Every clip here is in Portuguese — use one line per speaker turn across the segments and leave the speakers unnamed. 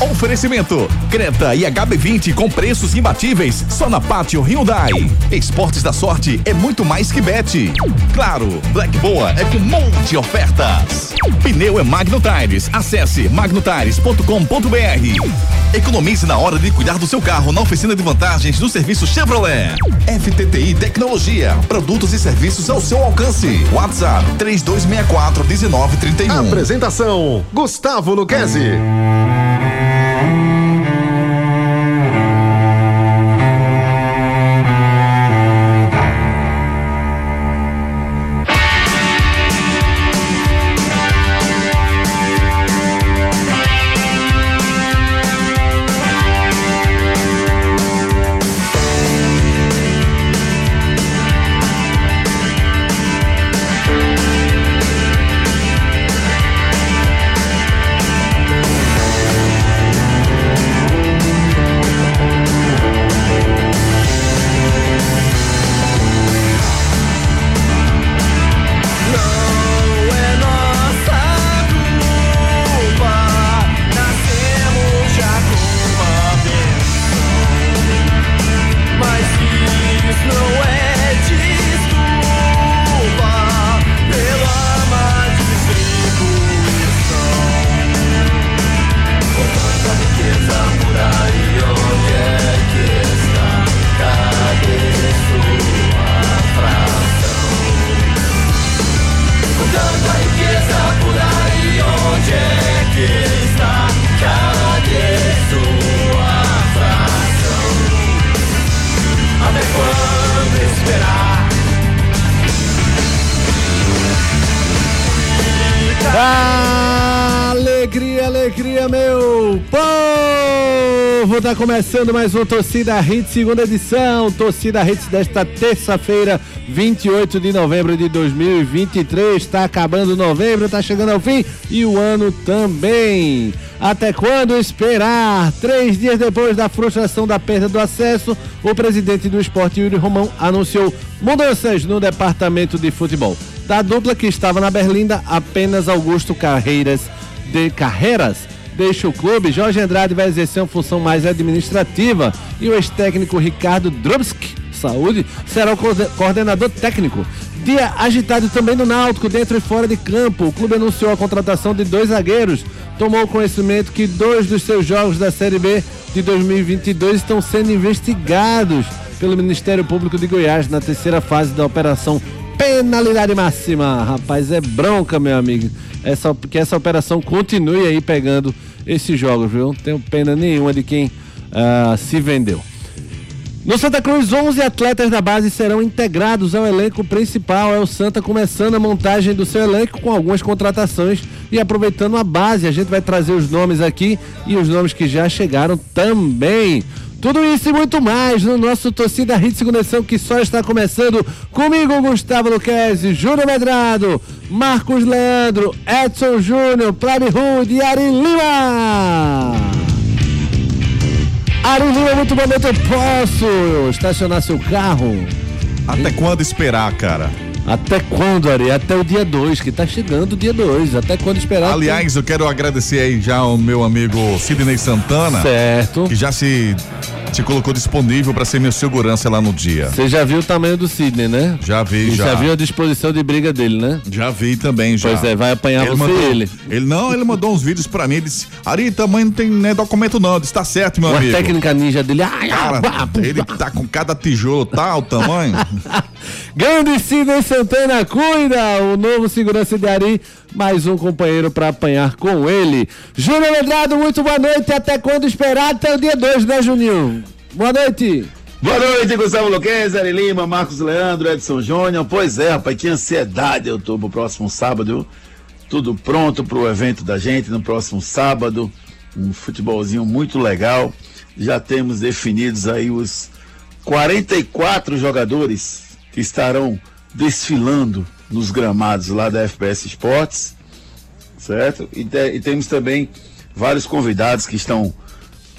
Oferecimento: Creta e HB20 com preços imbatíveis só na Pátio Hyundai. Esportes da sorte é muito mais que bet. Claro, Black Boa é com um monte de ofertas. Pneu é Magno Tires. Acesse magnotires.com.br. Economize na hora de cuidar do seu carro na oficina de vantagens do serviço Chevrolet. FTTI Tecnologia. Produtos e serviços ao seu alcance. WhatsApp 3264 1931.
Apresentação: Gustavo Luquezzi.
Povo! Tá começando mais um Torcida Hits, segunda edição. Torcida Hits desta terça-feira, 28 de novembro de 2023. Tá acabando novembro, tá chegando ao fim e o ano também. Até quando esperar? Três dias depois da frustração da perda do acesso, o presidente do esporte, Yuri Romão, anunciou mudanças no departamento de futebol. Da dupla que estava na Berlinda, apenas Augusto Carreiras de Carreiras deixa o clube. Jorge Andrade vai exercer uma função mais administrativa e o ex-técnico Ricardo Drubski, saúde, será o coordenador técnico. Dia agitado também no Náutico, dentro e fora de campo. O clube anunciou a contratação de dois zagueiros. Tomou conhecimento que dois dos seus jogos da Série B de 2022 estão sendo investigados pelo Ministério Público de Goiás na terceira fase da operação penalidade máxima. Rapaz, é bronca, meu amigo. Essa, que essa operação continue aí pegando esses jogos, viu? Não tenho pena nenhuma de quem uh, se vendeu. No Santa Cruz, 11 atletas da base serão integrados ao elenco principal. É o Santa começando a montagem do seu elenco com algumas contratações e aproveitando a base. A gente vai trazer os nomes aqui e os nomes que já chegaram também. Tudo isso e muito mais no nosso Torcida Hit Segunda Edição que só está começando comigo, Gustavo Luquezzi, Júnior Medrado, Marcos Leandro, Edson Júnior, Flávio Rude e Ari Lima. Ari Lima, muito bom noite, eu posso estacionar seu carro?
Até quando esperar, cara?
Até quando, Ari? Até o dia 2, que tá chegando o dia 2. Até quando esperar?
Aliás, eu quero agradecer aí já ao meu amigo Sidney Santana.
Certo.
Que já se se colocou disponível para ser minha segurança lá no dia.
Você já viu o tamanho do Sidney, né?
Já vi,
e
já.
Já viu a disposição de briga dele, né?
Já vi também, já.
Pois é, vai apanhar ele você
mandou,
ele.
Ele não, ele mandou uns vídeos para mim, ele disse, Ari, tamanho não tem né, documento não, disse, tá certo, meu
Uma
amigo.
técnica ninja dele, ai,
Cara, ele tá com cada tijolo tal tamanho.
Grande Sidney Santana, cuida! O novo segurança de Ari, mais um companheiro para apanhar com ele. Júnior Medrado, muito boa noite. Até quando esperar? Até o dia 2, né, Juninho? Boa noite.
Boa noite, Gustavo Luquez, Ari Lima, Marcos Leandro, Edson Júnior. Pois é, rapaz, que ansiedade eu tô pro próximo sábado. Tudo pronto pro evento da gente no próximo sábado. Um futebolzinho muito legal. Já temos definidos aí os 44 jogadores que estarão desfilando nos gramados lá da FPS Esportes, certo? E, te, e temos também vários convidados que estão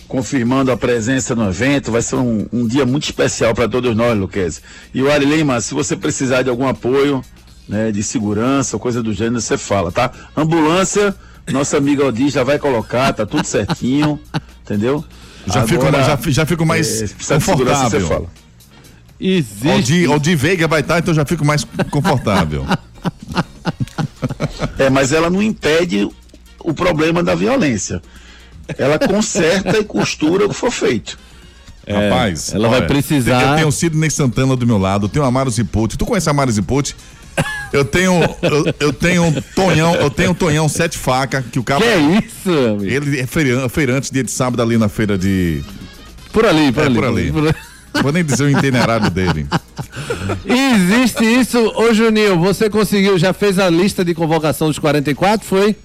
confirmando a presença no evento. Vai ser um, um dia muito especial para todos nós, Luquez. E o Ari Lima, se você precisar de algum apoio, né, de segurança coisa do gênero, você fala, tá? Ambulância
Nossa amiga Odi já vai colocar, tá tudo certinho, entendeu?
Já, fico,
Agora,
já, fi- já fico mais
é, segurança, você
confortável.
fala.
Existe.
Aldi, Aldi Veiga vai estar, então já fico mais confortável.
É, mas ela não impede o problema da violência. Ela conserta e costura o que for feito.
Rapaz,
ela vai precisar-
Eu tenho o Sidney Santana do meu lado, eu tenho a Amaro Zipucci. Tu conhece a Amaro Zipucci? Eu tenho, eu, eu tenho um Tonhão, eu tenho um Tonhão Sete Faca, que o cara.
Que é isso, amigo?
Ele é feira- feirante dia de sábado ali na feira de.
Por ali, por
É,
ali.
por ali. Vou nem dizer o itinerário dele.
Existe isso. Ô, Juninho, você conseguiu, já fez a lista de convocação dos 44, foi?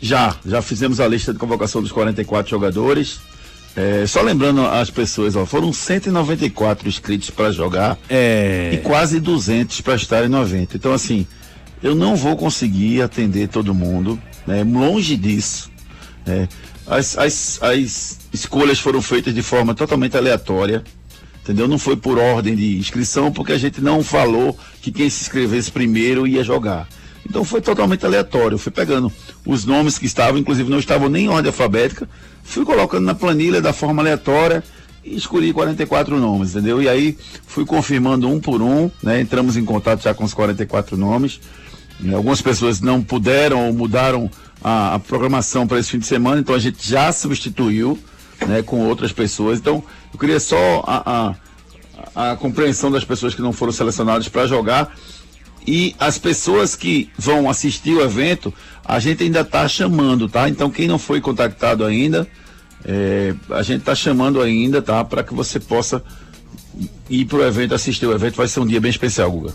Já, já fizemos a lista de convocação dos 44 jogadores. É, só lembrando as pessoas, ó, foram 194 inscritos para jogar e
É.
quase 200 para estarem no evento. Então, assim, eu não vou conseguir atender todo mundo, né? longe disso. né? As, as, as escolhas foram feitas de forma totalmente aleatória, entendeu? Não foi por ordem de inscrição, porque a gente não falou que quem se inscrevesse primeiro ia jogar. Então foi totalmente aleatório. Eu fui pegando os nomes que estavam, inclusive não estavam nem em ordem alfabética, fui colocando na planilha da forma aleatória e escolhi 44 nomes, entendeu? E aí fui confirmando um por um, né? Entramos em contato já com os 44 nomes. Algumas pessoas não puderam ou mudaram a, a programação para esse fim de semana, então a gente já substituiu né, com outras pessoas. Então, eu queria só a, a, a compreensão das pessoas que não foram selecionadas para jogar. E as pessoas que vão assistir o evento, a gente ainda está chamando, tá? Então, quem não foi contactado ainda, é, a gente está chamando ainda, tá? Para que você possa ir para o evento, assistir o evento. Vai ser um dia bem especial, Guga.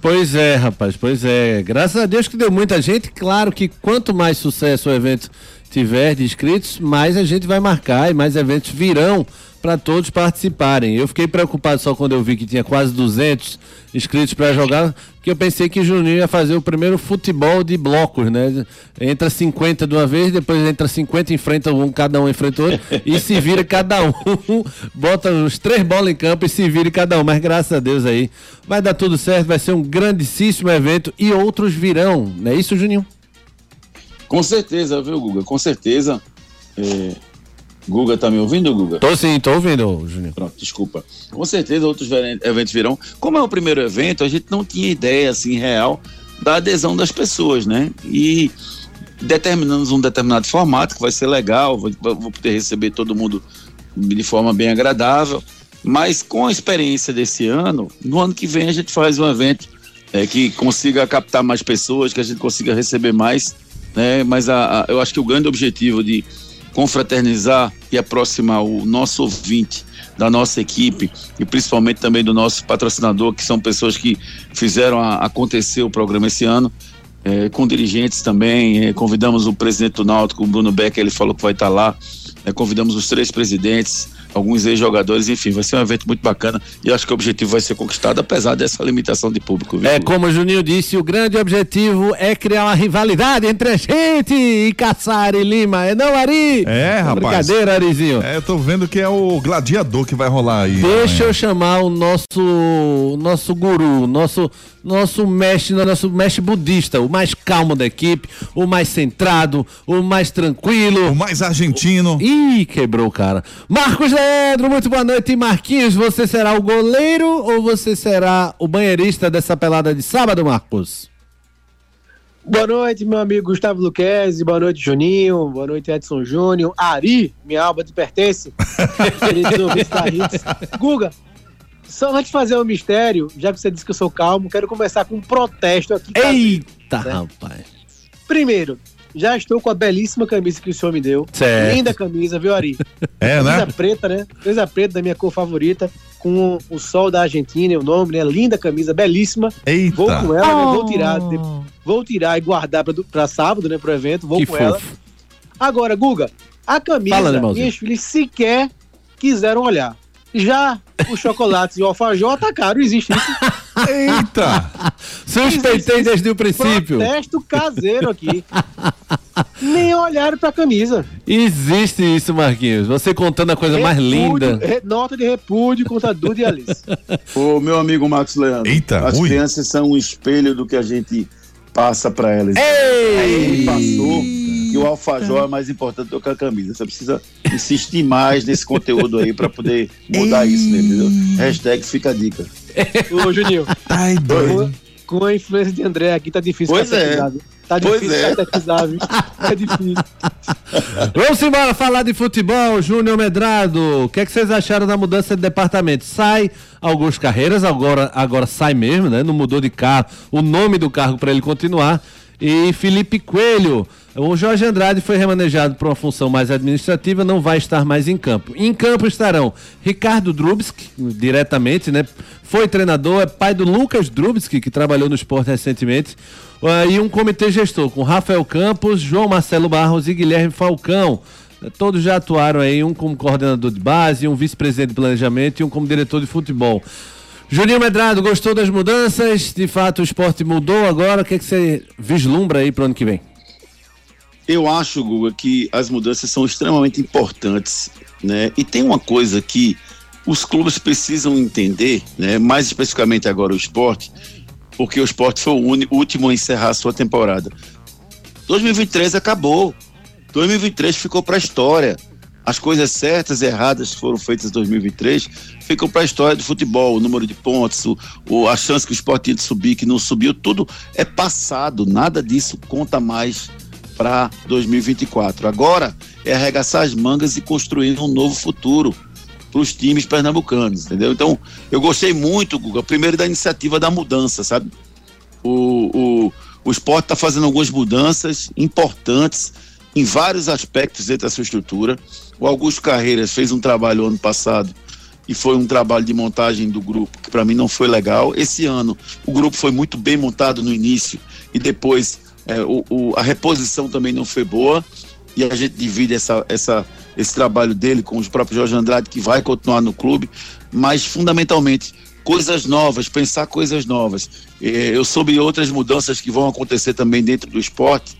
Pois é, rapaz, pois é. Graças a Deus que deu muita gente. Claro que quanto mais sucesso o evento tiver de inscritos, mais a gente vai marcar e mais eventos virão para todos participarem. Eu fiquei preocupado só quando eu vi que tinha quase 200 inscritos para jogar, porque eu pensei que Juninho ia fazer o primeiro futebol de blocos, né? Entra 50 de uma vez, depois entra 50, enfrenta um, cada um enfrenta outro, e se vira cada um, bota os três bolas em campo e se vira cada um. Mas graças a Deus aí vai dar tudo certo, vai ser um grandíssimo evento e outros virão, não é isso, Juninho?
Com certeza, viu, Guga? Com certeza. É, Guga, tá me ouvindo, Guga?
Tô sim, tô ouvindo, Juninho.
Pronto, desculpa. Com certeza outros eventos virão. Como é o primeiro evento, a gente não tinha ideia, assim, real da adesão das pessoas, né? E determinamos um determinado formato que vai ser legal, vou, vou poder receber todo mundo de forma bem agradável. Mas com a experiência desse ano, no ano que vem a gente faz um evento é, que consiga captar mais pessoas, que a gente consiga receber mais, né? Mas a, a- eu acho que o grande objetivo de confraternizar e aproximar o nosso ouvinte da nossa equipe e principalmente também do nosso patrocinador, que são pessoas que fizeram a- acontecer o programa esse ano, é, com dirigentes também. é, convidamos o presidente do Náutico, o Bruno Becker, ele falou que vai estar lá. é, convidamos os três presidentes, alguns ex-jogadores, enfim, vai ser um evento muito bacana e acho que o objetivo vai ser conquistado, apesar dessa limitação de público. viu?
É como o Juninho disse, o grande objetivo é criar uma rivalidade entre a gente e Caçar e Lima. É não, Ari?
É, rapaz.
Brincadeira, Arizinho.
É, eu tô vendo que é o gladiador que vai rolar aí.
Deixa
amanhã.
eu chamar o nosso nosso guru, nosso nosso mestre, nosso mestre budista, o mais calmo da equipe, o mais centrado, o mais
O
tranquilo.
mais argentino.
Ih, quebrou o cara. Marcos Leandro, muito boa noite. Marquinhos, você será o goleiro ou você será o banheirista dessa pelada de sábado, Marcos?
Boa noite, meu amigo Gustavo Luquezzi, boa noite, Juninho, boa noite, Edson Júnior, Ari, minha alma te pertence, queridos ouvintes da Hits. Guga, só antes de fazer o mistério, já que você disse que eu sou calmo, quero começar com um protesto aqui.
Eita,
Né?
rapaz.
Primeiro, já estou com a belíssima camisa que o senhor me deu.
Certo.
Linda camisa, viu, Ari?
É,
Camisa
né?
preta, né? Camisa preta da minha cor favorita, com o sol da Argentina, o nome, né? Linda camisa, belíssima. Vou com
Eita.
ela, né? Vou tirar, de- vou tirar e guardar pra, pra sábado, né? Pro evento, vou
que
com ela.
fofo.
Agora, Guga, a camisa,
Fala,
minhas filhas sequer quiseram olhar. Já os chocolates e o alfajor atacaram, existe isso.
Eita.
Suspeitei desde o princípio.
Protesto caseiro aqui. Nem olharam pra camisa.
Existe isso, Marquinhos. Você contando a coisa mais
Repúdio,
linda.
re- Nota de repúdio contra Duda e Alice.
Ô, meu amigo Marcos Leandro.
Eita,
As
ui.
crianças são um espelho do que a gente
Passa para elas.
Ei!
passou que o alfajor é mais importante do que a camisa. Você precisa insistir mais nesse conteúdo aí para poder mudar isso, né, entendeu? Hashtag fica a dica.
Ô, Juninho.
Ai,
doido. Com a influência de André aqui, tá difícil
pois é.
Tá
pois
difícil
é.
catequizar, viu? É difícil.
Vamos embora falar de futebol, Júnior Medrado. O que, é que vocês acharam da mudança de departamento? Sai Augusto Carreiras, agora, agora sai mesmo, né? Não mudou de cargo, o nome do cargo para ele continuar. E Felipe Coelho. O Jorge Andrade foi remanejado para uma função mais administrativa, não vai estar mais em campo. Em campo estarão Ricardo Drubski, diretamente, né? Foi treinador, é pai do Lucas Drubski, que trabalhou no esporte recentemente. Uh, e um comitê gestor com Rafael Campos, João Marcelo Barros e Guilherme Falcão. Todos já atuaram aí, um como coordenador de base, um vice-presidente de planejamento e um como diretor de futebol. Juninho Medrado, gostou das mudanças? De fato, o esporte mudou agora. O que, é que você vislumbra aí para o ano que vem?
Eu acho, Guga, que as mudanças são extremamente importantes, né? E tem uma coisa que os clubes precisam entender, né? Mais especificamente agora o esporte, porque o esporte foi o único, último a encerrar a sua temporada. 2023 acabou. 2023 ficou para a história. As coisas certas e erradas foram feitas em 2023 ficam para a história do futebol, o número de pontos, o, o, a chance que o esporte tinha de subir, que não subiu, tudo é passado, nada disso conta mais para 2024. Agora é arregaçar as mangas e construir um novo futuro para os times pernambucanos, entendeu? Então, eu gostei muito, Guga, primeiro da iniciativa da mudança, sabe? O, o, o esporte está fazendo algumas mudanças importantes em vários aspectos dentro da sua estrutura. O Augusto Carreiras fez um trabalho ano passado e foi um trabalho de montagem do grupo que para mim não foi legal. Esse ano o grupo foi muito bem montado no início e depois é, o, o, a reposição também não foi boa e a gente divide essa, essa, esse trabalho dele com o próprio Jorge Andrade que vai continuar no clube, mas fundamentalmente coisas novas, pensar coisas novas. Eu soube outras mudanças que vão acontecer também dentro do esporte,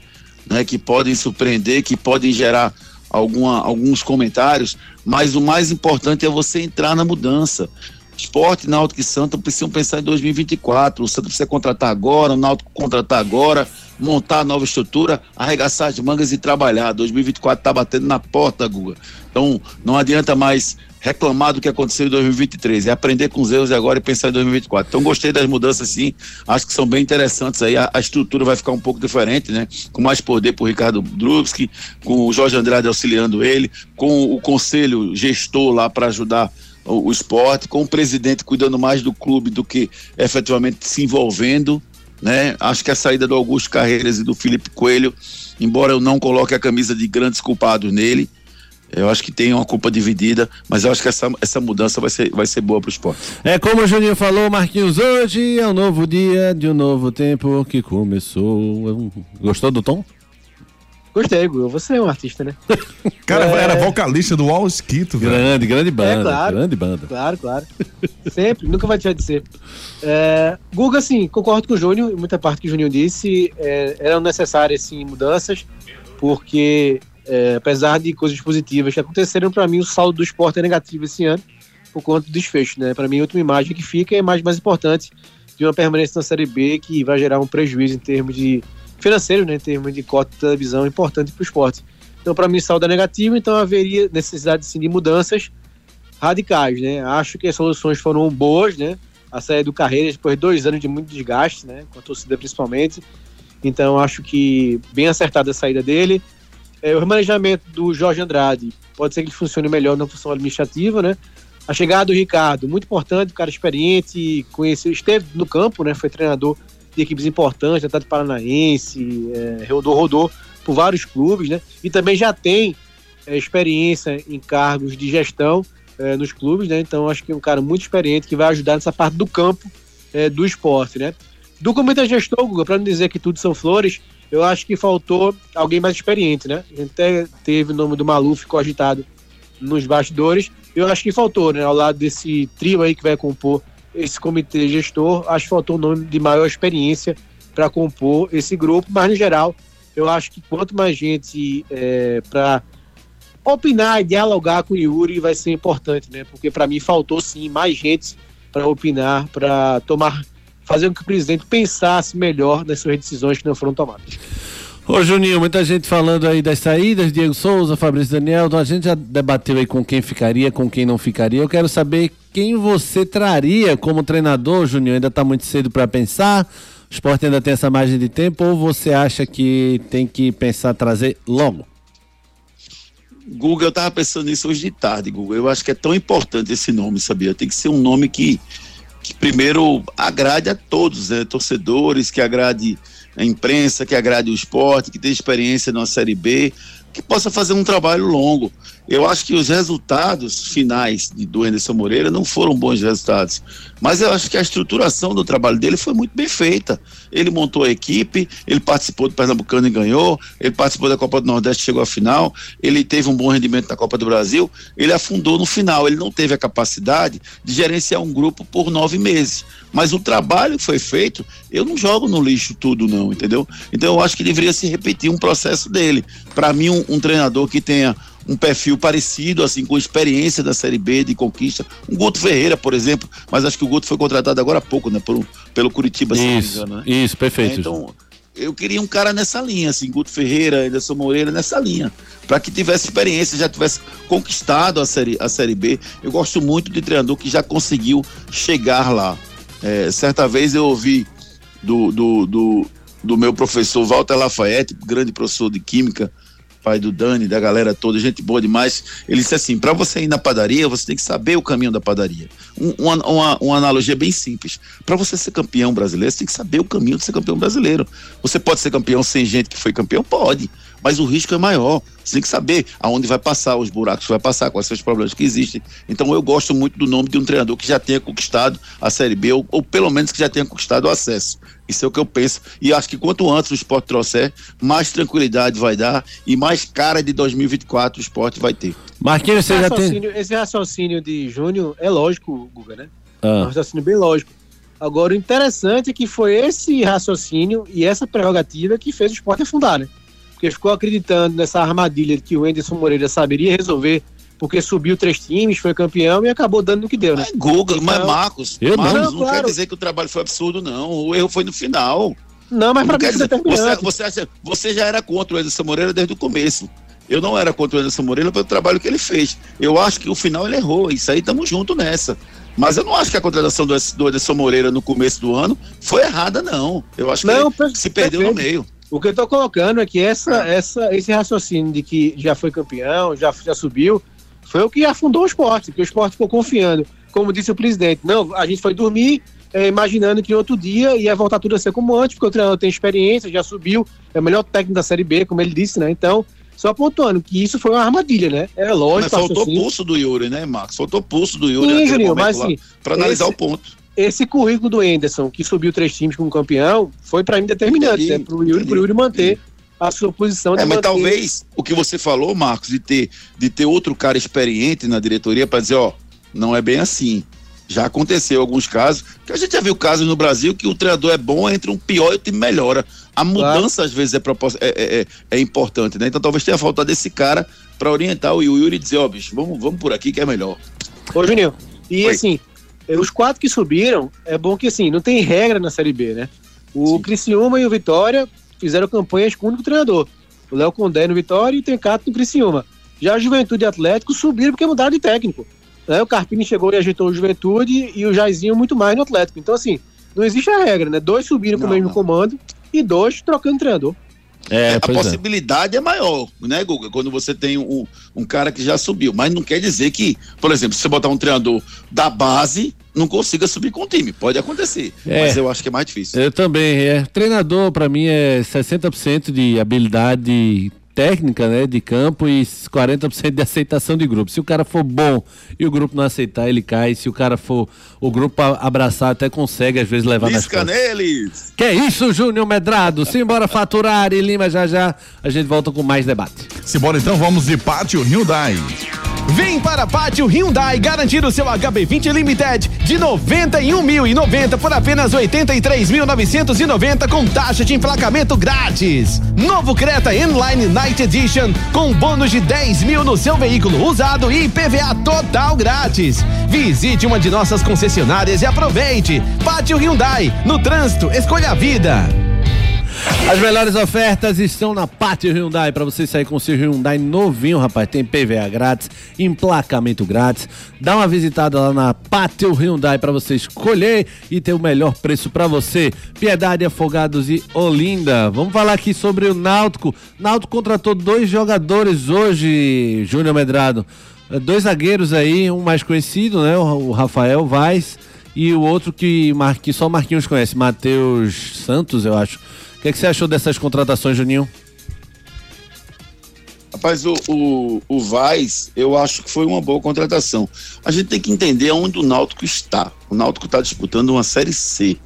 né, que podem surpreender, que podem gerar alguma, alguns comentários, mas o mais importante é você entrar na mudança. Esporte, Náutico e Santa precisam pensar em 2024. O Santa precisa contratar agora, o Náutico contratar agora, montar a nova estrutura, arregaçar as mangas e trabalhar. 2024 está batendo na porta, Guga. Então, não adianta mais reclamar do que aconteceu em 2023, é aprender com os erros agora e pensar em 2024. Então, gostei das mudanças, sim. Acho que são bem interessantes aí. A, a estrutura vai ficar um pouco diferente, né? Com mais poder para o Ricardo Drubski, com o Jorge Andrade auxiliando ele, com o conselho gestor lá para ajudar o, o esporte, com o presidente cuidando mais do clube do que efetivamente se envolvendo. Né? Acho que a saída do Augusto Carreiras e do Felipe Coelho, embora eu não coloque a camisa de grandes culpados nele, eu acho que tem uma culpa dividida, mas eu acho que essa, essa mudança vai ser, vai ser boa para o esporte.
É como o Juninho falou, Marquinhos, hoje é um novo dia de um novo tempo que começou. Gostou do tom?
Gostei, Gu. Você é um artista, né?
Cara,
É.
era vocalista do All Esquito, velho.
Grande, grande banda.
É, claro.
Grande banda.
Claro, claro. Sempre, nunca vai deixar de ser. É, Guga, assim, concordo com o Júnior, em muita parte que o Juninho disse, é, eram necessárias, sim, mudanças, porque, é, apesar de coisas positivas que aconteceram, para mim o saldo do esporte é negativo esse ano, por conta do desfecho, né? Para mim, a última imagem que fica é a imagem mais importante de uma permanência na Série B, que vai gerar um prejuízo em termos de financeiro, né? Em termos de cota de televisão importante para o esporte. Então, para mim, saldo é negativo, então haveria necessidade, sim, de mudanças radicais, né? Acho que as soluções foram boas, né? A saída do Carreiras depois de dois anos de muito desgaste, né? Com a torcida principalmente. Então acho que bem acertada a saída dele. É, o remanejamento do Jorge Andrade pode ser que ele funcione melhor na função administrativa, né? A chegada do Ricardo, muito importante, cara experiente, conheceu, esteve no campo, né? Foi treinador equipes importantes, Atlético Paranaense, é, rodou por vários clubes, né? E também já tem é, experiência em cargos de gestão é, nos clubes, né? Então acho que é um cara muito experiente que vai ajudar nessa parte do campo é, do esporte, né? Do comitê gestor, Guga, para não dizer que tudo são flores, eu acho que faltou alguém mais experiente, né? A gente até teve o nome do Maluf cogitado nos bastidores. Eu acho que faltou, né? Ao lado desse trio aí que vai compor esse comitê gestor, acho que faltou um nome de maior experiência para compor esse grupo, mas no geral, eu acho que quanto mais gente é, para opinar e dialogar com o Yuri vai ser importante, né? Porque para mim faltou sim mais gente para opinar, para tomar fazer com que o presidente pensasse melhor nas suas decisões que não foram tomadas.
Ô Juninho, muita gente falando aí das saídas, Diego Souza, Fabrício Daniel, então a gente já debateu aí com quem ficaria, com quem não ficaria. Eu quero saber quem você traria como treinador, Juninho. Ainda está muito cedo para pensar. O esporte ainda tem essa margem de tempo ou você acha que tem que pensar trazer logo?
Google, eu tava pensando nisso hoje de tarde, Google. Eu acho que é tão importante esse nome, sabia? Tem que ser um nome que, que primeiro agrade a todos, né? Torcedores, que agrade imprensa, que agrade o esporte, que tenha experiência na Série B, que possa fazer um trabalho longo. Eu acho que os resultados finais de, do Anderson Moreira não foram bons resultados, mas eu acho que a estruturação do trabalho dele foi muito bem feita. Ele montou a equipe, ele participou do Pernambucano e ganhou, ele participou da Copa do Nordeste, chegou à final, ele teve um bom rendimento na Copa do Brasil, ele afundou no final, ele não teve a capacidade de gerenciar um grupo por nove meses. Mas o trabalho que foi feito, eu não jogo no lixo tudo, não, entendeu? Então eu acho que deveria se repetir um processo dele. Para mim, um, um treinador que tenha um perfil parecido, assim, com experiência da Série B de conquista. Um Guto Ferreira, por exemplo, mas acho que o Guto foi contratado agora há pouco, né? Por, pelo Curitiba,
isso, engano, né? Isso, perfeito.
É, então, eu queria um cara nessa linha, assim, Guto Ferreira, Anderson Moreira, nessa linha. para que tivesse experiência, já tivesse conquistado a série, a série B. Eu gosto muito de treinador que já conseguiu chegar lá. É, certa vez eu ouvi do, do, do, do meu professor Walter Lafayette, grande professor de Química, pai do Dani, da galera toda, gente boa demais. Ele disse assim: para você ir na padaria, você tem que saber o caminho da padaria. Um, uma, uma, uma analogia bem simples. Para você ser campeão brasileiro, você tem que saber o caminho de ser campeão brasileiro. Você pode ser campeão sem gente que foi campeão? Pode mas o risco é maior. Você tem que saber aonde vai passar, os buracos que vai passar, quais são os problemas que existem. Então eu gosto muito do nome de um treinador que já tenha conquistado a Série B, ou, ou pelo menos que já tenha conquistado o acesso. Isso é o que eu penso. E acho que quanto antes o esporte trouxer, mais tranquilidade vai dar e mais cara de 2024 o esporte vai ter.
Marquinhos, você já tem. Esse raciocínio de Júnior é lógico, Guga, né? Ah. É um raciocínio bem lógico. Agora, o interessante é que foi esse raciocínio e essa prerrogativa que fez o esporte afundar, né? Porque ficou acreditando nessa armadilha que o Anderson Moreira saberia resolver, porque subiu três times, foi campeão e acabou dando no que deu, né?
É Guga, então, mas Marcos, eu Marcos não, não claro. quer dizer que o trabalho foi absurdo, não. O erro foi no final.
Não, mas para mim dizer,
você, você, acha, você já era contra o Anderson Moreira desde o começo. Eu não era contra o Anderson Moreira pelo trabalho que ele fez. Eu acho que o final ele errou. Isso aí estamos junto nessa. Mas eu não acho que a contratação do, do Anderson Moreira no começo do ano foi errada, não. Eu acho que não, ele se perdeu no meio.
O que eu estou colocando é que essa, essa, esse raciocínio de que já foi campeão, já, já subiu, foi o que afundou o esporte, porque o esporte ficou confiando. Como disse o presidente, não, a gente foi dormir é, imaginando que outro dia ia voltar tudo a ser como antes, porque o treinador tem experiência, já subiu, é o melhor técnico da Série B, como ele disse, né? Então, só pontuando que isso foi uma armadilha, né? É lógico.
Mas faltou pulso do Yuri, né, Marcos? Faltou pulso do Yuri Sim, mas assim, para analisar esse, o ponto
esse currículo do Enderson, que subiu três times como campeão, foi para mim determinante, né? Para o Yuri, Yuri manter a sua posição.
É, mas manter... talvez o que você falou, Marcos, de ter, de ter outro cara experiente na diretoria para dizer, ó, não é bem assim. Já aconteceu alguns casos, que a gente já viu casos no Brasil que o treinador é bom, entra um pior e o time melhora. A mudança, claro. às vezes, é, é, é, é, é, importante, né? Então talvez tenha faltado desse cara para orientar o Yuri e dizer, ó, oh, bicho, vamos, vamos por aqui que é melhor.
Ô, Juninho, e Oi. assim, é, os quatro que subiram, é bom que assim, não tem regra na Série B, né? O Sim. Criciúma e o Vitória fizeram campanhas com o único treinador. O Léo Condé no Vitória e o Tencato no Criciúma. Já a Juventude e Atlético subiram porque mudaram de técnico. Né? O Carpini chegou e ajeitou o Juventude e o Jairzinho muito mais no Atlético. Então, assim, não existe a regra, né? Dois subiram com o mesmo não. comando e dois trocando treinador.
É, a é. possibilidade é. é. maior, né, Guga? Quando você tem um, um cara que já subiu. Mas não quer dizer que, por exemplo, se você botar um treinador da base, não consiga subir com o time. Pode acontecer. É, mas eu acho que é mais difícil.
Eu também. É. Treinador, para mim, é 60% de habilidade técnica, né, de campo e 40% de aceitação de grupo. Se o cara for bom e o grupo não aceitar, ele cai. Se o cara for o grupo abraçar, até consegue às vezes levar
Pisca nas neles!
Que é isso, Júnior Medrado? Simbora faturar e Lima já já. A gente volta com mais debate.
Simbora então, vamos de Pátio Hyundai.
Vem para Pátio Hyundai garantir o seu HB20 Limited de 91.090 por apenas 83.990 com taxa de emplacamento grátis. Novo Creta Inline Night Edition com bônus de 10 mil no seu veículo usado e IPVA total grátis. Visite uma de nossas concessionárias e aproveite. Pátio Hyundai, no trânsito, escolha a vida.
As melhores ofertas estão na Pátio Hyundai para você sair com o seu Hyundai novinho, rapaz. Tem PVA grátis, emplacamento grátis. Dá uma visitada lá na Pátio Hyundai para você escolher e ter o melhor preço para você. Piedade, Afogados e Olinda. Vamos falar aqui sobre o Náutico. Náutico contratou dois jogadores hoje, Júnior Medrado. Dois zagueiros aí, um mais conhecido, né? O Rafael Vaz e o outro que, que só Marquinhos conhece, Matheus Santos, eu acho. O que, é que, você achou dessas contratações, Juninho?
Rapaz, o, o, o Vaz, eu acho que foi uma boa contratação. A gente tem que entender onde o Náutico está. O Náutico está disputando uma Série C.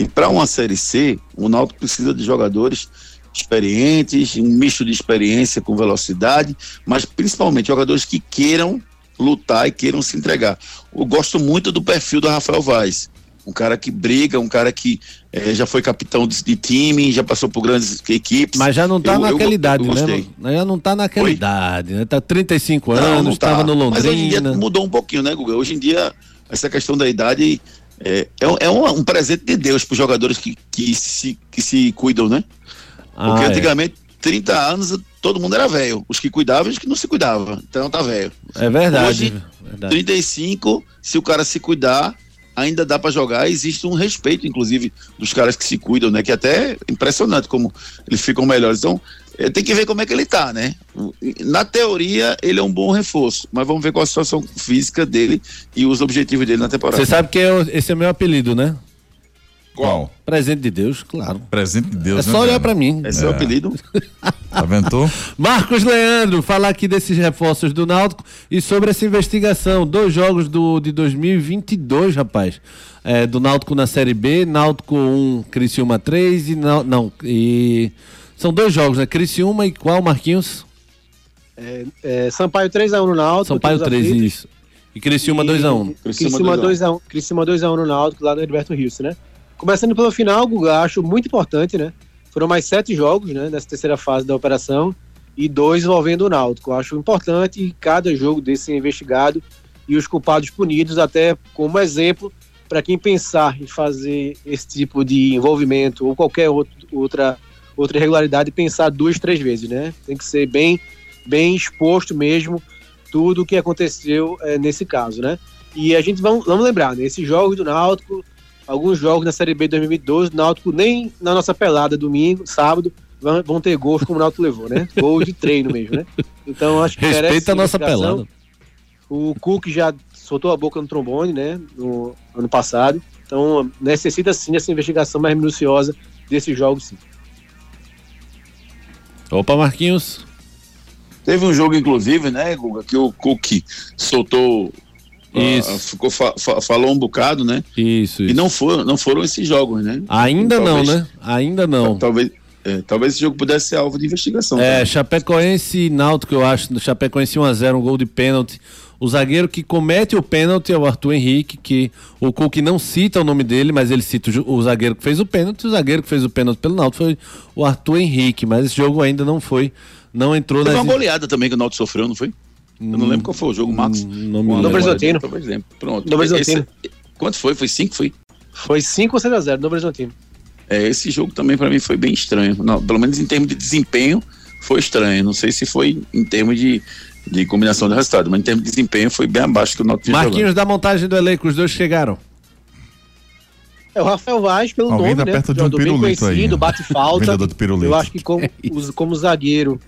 E para uma Série C, o Náutico precisa de jogadores experientes, um misto de experiência com velocidade, mas principalmente jogadores que queiram lutar e queiram se entregar. Eu gosto muito do perfil do Rafael Vaz um cara que briga, um cara que é, já foi capitão de, de, time, já passou por grandes equipes.
Mas já não tá eu, naquela eu, idade, eu né? Já não tá naquela Oi? idade, né? Tá 35 não, anos, estava tá. no Londrina. Mas hoje
em dia mudou um pouquinho, né, Guga? Hoje em dia, essa questão da idade é, é, é um, um, presente de Deus para os jogadores que, que, se, que se cuidam, né? Porque ah, é. antigamente, é. 30 anos, todo mundo era velho. Os que cuidavam e os que não se cuidavam. Então tá velho.
É verdade.
Hoje,
verdade.
35, se o cara se cuidar, ainda dá para jogar. Existe um respeito, inclusive, dos caras que se cuidam, né? Que é até impressionante como eles ficam melhores. Então, é, tem que ver como é que ele tá, né? Na teoria, ele é um bom reforço, mas vamos ver qual a situação física dele e os objetivos dele na temporada.
Você sabe que esse é o meu apelido, né?
Qual?
Presente de Deus, claro.
Presente de Deus.
É só né, olhar para mim.
Esse é, é o apelido.
Aventou?
Marcos Leandro, falar aqui desses reforços do Náutico e sobre essa investigação. Dois jogos do, de 2022, rapaz. É, do Náutico na Série B, Náutico 1, Criciúma 3 e não, não e são dois jogos, né? Criciúma e qual, Marquinhos?
É, é, Sampaio 3x1 no Náutico.
Sampaio 3, isso. E Criciúma 2x1.
Criciúma 2x1 Criciúma 2x1 no Náutico, lá no Heriberto Rios, né? Começando pelo final, Guga, acho muito importante, né? Foram mais sete jogos, né, nessa terceira fase da operação e dois envolvendo o Náutico. Acho importante cada jogo desse ser investigado e os culpados punidos, até como exemplo para quem pensar em fazer esse tipo de envolvimento ou qualquer outra outra irregularidade, pensar duas, três vezes, né? Tem que ser bem bem exposto mesmo tudo o que aconteceu é, nesse caso, né? E a gente vamos, vamos lembrar, né? Esses jogos do Náutico alguns jogos na Série B de 2012, Náutico nem na nossa pelada domingo, sábado, vão ter gols como o Náutico levou, né? Gol de treino mesmo, né? Então acho que
Respeita a nossa pelada.
O Cook já soltou a boca no trombone, né? No ano passado. Então necessita sim essa investigação mais minuciosa desses jogos, sim.
Opa, Marquinhos.
Teve um jogo, inclusive, né, Guga, que o Cook soltou isso. Ficou, fa falou um bocado, né?
Isso, isso.
E não foram, não foram esses jogos, né?
Ainda talvez, não, né? Ainda não.
Talvez, é, talvez esse jogo pudesse ser alvo de investigação.
É, também. Chapecoense e Náutico, eu acho. Chapecoense 1x0, um gol de pênalti. O zagueiro que comete o pênalti é o Arthur Henrique, que o Cook não cita o nome dele, mas ele cita o, zagueiro que fez o pênalti. O zagueiro que fez o pênalti pelo Náutico foi o Arthur Henrique, mas esse jogo ainda não foi, não entrou
Teve nas... uma goleada também que o Náutico sofreu, não foi? Eu não lembro qual foi o jogo.
Não me lembro. Horizontino. Por exemplo.
Pronto. Novo Horizontino. Quanto foi? Foi 5? Foi?
Foi 5 ou 6 a 0 Novo Horizontino.
É, esse jogo também para mim foi bem estranho. Não, pelo menos em termos de desempenho, foi estranho. Não sei se foi em termos de, de combinação de resultado, mas em termos de desempenho foi bem abaixo que o Náutico
Marquinhos da montagem do elenco, os dois chegaram.
É o Rafael Vaz, pelo Alguém nome, tá né?
Perto de um bem conhecido, aí, né?
bate falta. Eu acho que como, como zagueiro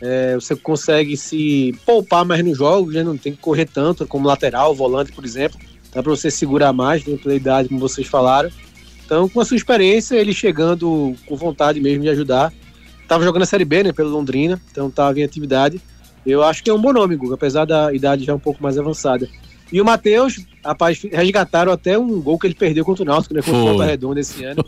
é, você consegue se poupar mais nos jogos, né? não tem que correr tanto como lateral, volante, por exemplo. Dá para você segurar mais dentro da idade, como vocês falaram. Então, com a sua experiência, ele chegando com vontade mesmo de ajudar. Tava jogando a Série B, né, pelo Londrina, então tava em atividade. Eu acho que é um bom nome, Guga, apesar da idade já um pouco mais avançada. E o Matheus, rapaz, resgataram até um gol que ele perdeu contra o Náutico, né, contra o Volta Redonda esse ano.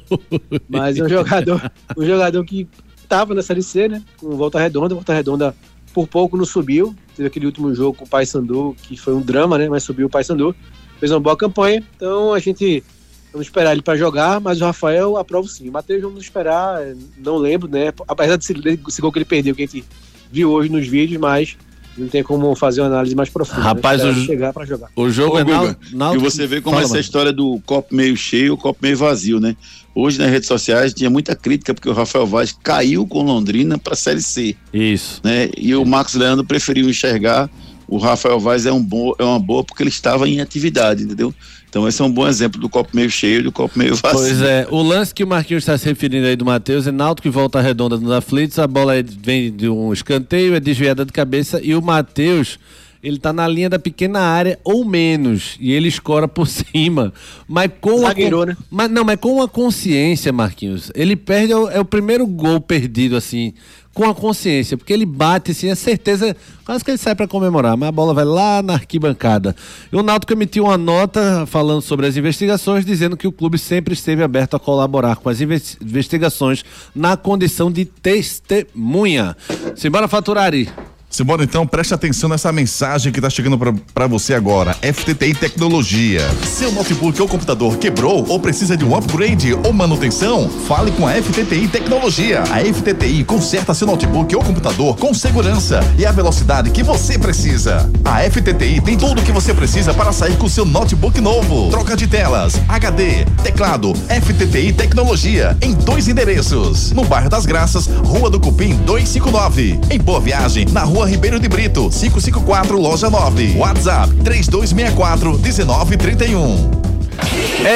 Mas é um jogador, um jogador que estava na Série C, né? Com Volta Redonda, Volta Redonda por pouco não subiu. Teve aquele último jogo com o Paysandu, que foi um drama, né? Mas subiu o Paysandu. Fez uma boa campanha. Então a gente vamos esperar ele para jogar, mas o Rafael aprovo sim. O Matheus vamos esperar, não lembro, né? Apesar desse, desse gol que ele perdeu, que a gente viu hoje nos vídeos, mas não tem como fazer uma análise mais profunda. Né?
Rapaz,
né?
o,
chegar para jogar.
o jogo
Ô,
é
Guga,
na,
E você vê como essa história do copo meio cheio, o copo meio vazio, né? Hoje nas redes sociais tinha muita crítica porque o Rafael Vaz caiu com Londrina para a Série C,
Isso.
né? E o Marcos Leandro preferiu enxergar o Rafael Vaz é, um bo é uma boa porque ele estava em atividade, entendeu? Então esse é um bom exemplo do copo meio cheio e do copo meio vazio.
Pois é, o lance que o Marquinhos está se referindo aí do Matheus é Náutico que volta redonda nos aflitos, a bola é- vem de um escanteio, é desviada de cabeça e o Matheus, ele tá na linha da pequena área ou menos e ele escora por cima, mas com
Zagueirou,
a
né?
mas não, mas com a consciência, Marquinhos. Ele perde é o, é o primeiro gol perdido assim, com a consciência, porque ele bate assim, a certeza, quase que ele sai para comemorar, mas a bola vai lá na arquibancada. E o Náutico emitiu uma nota falando sobre as investigações, dizendo que o clube sempre esteve aberto a colaborar com as inves- investigações na condição de testemunha. Simbora faturar aí.
Simbora então, preste atenção nessa mensagem que tá chegando pra você agora. FTTI Tecnologia. Seu notebook ou computador quebrou ou precisa de um upgrade ou manutenção? Fale com a FTTI Tecnologia. A FTTI conserta seu notebook ou computador com segurança e a velocidade que você precisa. A FTTI tem tudo o que você precisa para sair com seu notebook novo. Troca de telas, HD, teclado, FTTI Tecnologia em dois endereços. No bairro das Graças, Rua do Cupim 259. Em Boa Viagem, na Rua Ribeiro de Brito, 554, loja 9. WhatsApp 3264 1931.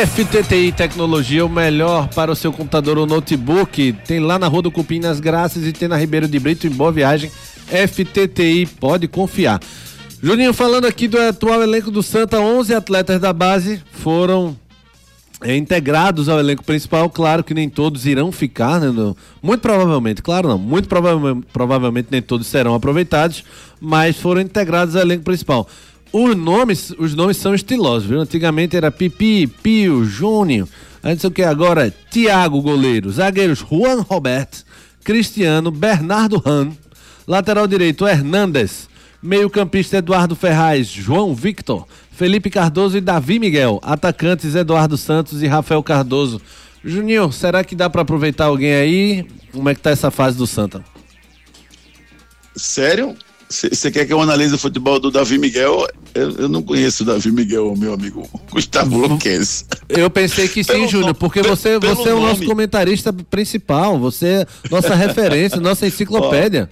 FTTI Tecnologia, o melhor para o seu computador ou notebook. Tem lá na Rua do Cupim, nas Graças, e tem na Ribeiro de Brito, em Boa Viagem. FTTI, pode confiar. Juninho, falando aqui do atual elenco do Santa, 11 atletas da base foram é, integrados ao elenco principal. Claro que nem todos irão ficar, né? no- muito provavelmente, claro não, muito prova- provavelmente nem todos serão aproveitados, mas foram integrados ao elenco principal. Os nomes, os nomes são estilosos, viu? Antigamente era Pipi, Pio, Júnior, sei o que agora, é Tiago, goleiro, zagueiros Juan Roberto, Cristiano, Bernardo Han, lateral direito Hernandes, meio-campista Eduardo Ferraz, João Victor, Felipe Cardoso e Davi Miguel, atacantes Eduardo Santos e Rafael Cardoso. Juninho, será que dá pra aproveitar alguém aí? Como é que tá essa fase do Santa?
Sério? Você quer que eu analise o futebol do Davi Miguel? Eu, eu não conheço o Davi Miguel, meu amigo Gustavo Luquez.
Eu pensei que sim, Júnior, porque você,
pelo
você é o nosso
nome.
comentarista principal, você é nossa referência, nossa enciclopédia.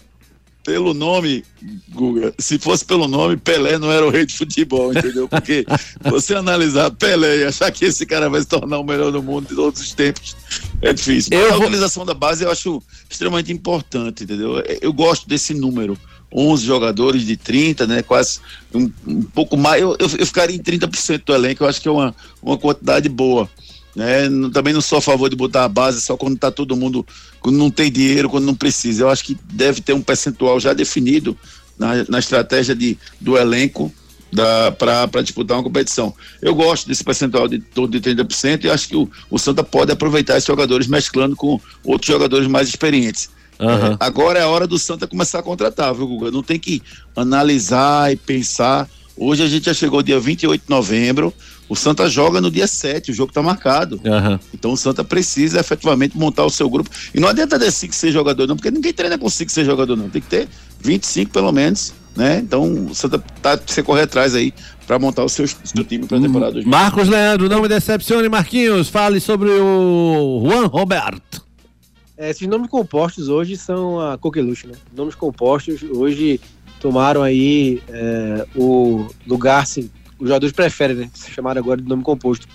Pelo nome, Guga, se fosse pelo nome, Pelé não era o rei de futebol, entendeu? Porque você analisar Pelé e achar que esse cara vai se tornar o melhor do mundo de todos os tempos é difícil. Mas
Eu
a
vou-
utilização da base eu acho extremamente importante, entendeu? Eu gosto desse número. 11 jogadores de 30, né? Quase um, um pouco mais. Eu, eu, eu ficaria em 30% do elenco, eu acho que é uma, uma quantidade boa. Né? Também não sou a favor de botar a base só quando tá todo mundo, quando não tem dinheiro, quando não precisa. Eu acho que deve ter um percentual já definido na, na estratégia de, do elenco para disputar uma competição. Eu gosto desse percentual de todo de 30% e acho que o, o Santa pode aproveitar esses jogadores mesclando com outros jogadores mais experientes.
Aham.
É, agora é a hora do Santa começar a contratar, viu, Guga? Não tem que analisar e pensar. Hoje a gente já chegou dia 28 de novembro. O Santa joga no dia 7, o jogo está marcado.
Aham.
Então o Santa precisa efetivamente montar o seu grupo. E não adianta ter 5, 6 jogadores, não, porque ninguém treina com 5, 6 jogadores, não. Tem que ter 25 pelo menos, né? Então o Santa tá você correr atrás aí para montar o seu, seu time para a temporada 2020.
Marcos Leandro, não me decepcione, Marquinhos, fale sobre o Juan Roberto.
É, esses nomes compostos hoje são a coqueluche, né? Nomes compostos hoje tomaram aí é, o lugar, assim, os jogadores preferem, né? Se chamaram agora de nome composto.